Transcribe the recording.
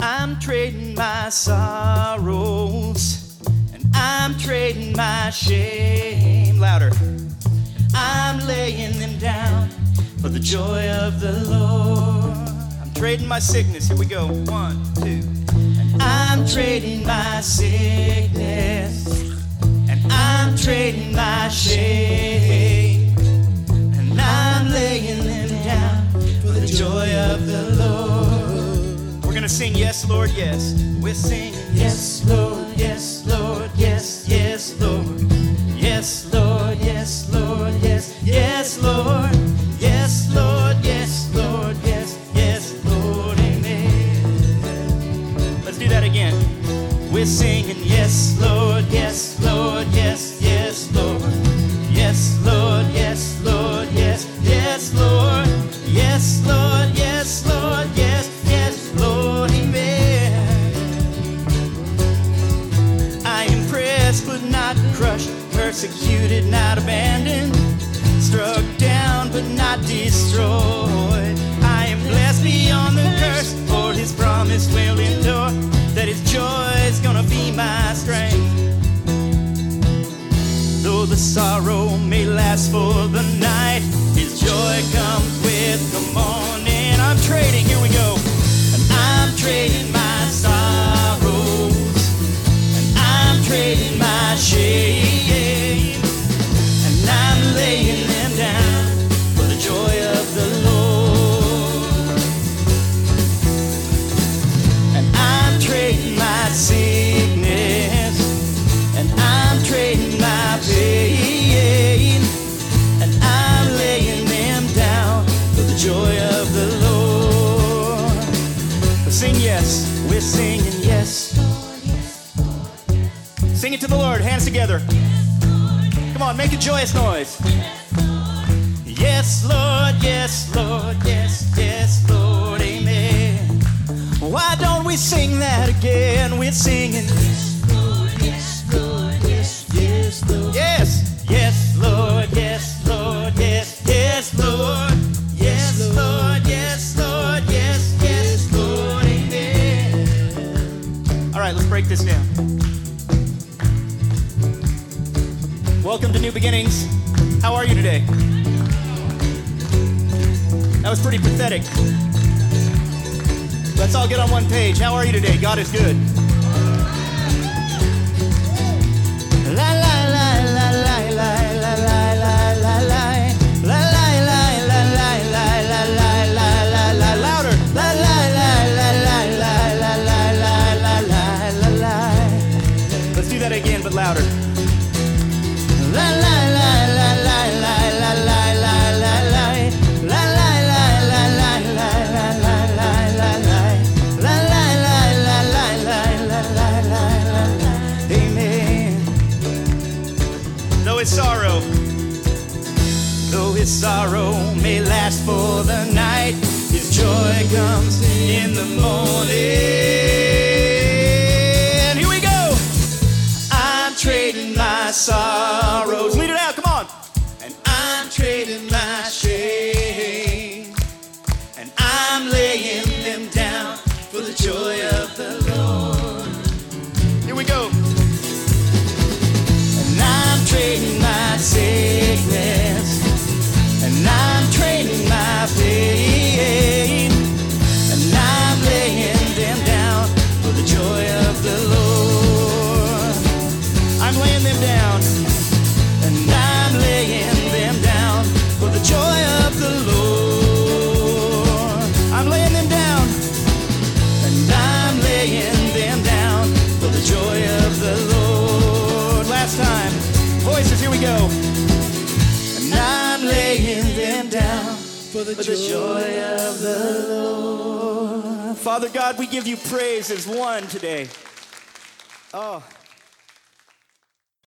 I'm trading my sorrows and I'm trading my shame. Louder. I'm laying them down for the joy of the Lord. I'm trading my sickness. Here we go. One, two. And I'm trading my sickness and I'm trading my shame. And I'm laying them down for the joy of the Lord. Gonna sing Yes, Lord, Yes. We're singing Yes, Lord, Yes, Lord, Yes, Yes, Lord. Yes, Lord, yes, Lord, yes, yes, Lord. Yes, Lord, yes, Lord, yes, yes, Lord, amen. Let's do that again. We're singing, Yes, Lord, yes, persecuted, not abandoned, struck down but not destroyed. I am blessed beyond the curse, for his promise will endure, that his joy is gonna be my strength. Though the sorrow may last for the night, his joy comes we're singing yes. Sing it to the Lord, hands together. Come on, make a joyous noise. Yes, Lord, yes, Lord, yes, yes, Lord, amen. Why don't we sing that again? We're singing. Welcome to New Beginnings. How are you today? That was pretty pathetic. Let's all get on one page. How are you today? God is good. Louder. La la la la la la la la la la la. La la la la la la la la la la la. La la la la la la la la la la la. Amen. Though his sorrow, though his sorrow may last for the night, his joy comes in the morning. side. Of the Lord. Last time. Voices, here we go. And I'm laying them down for the, joy of the Lord. Father God, we give you praise as one today. Oh.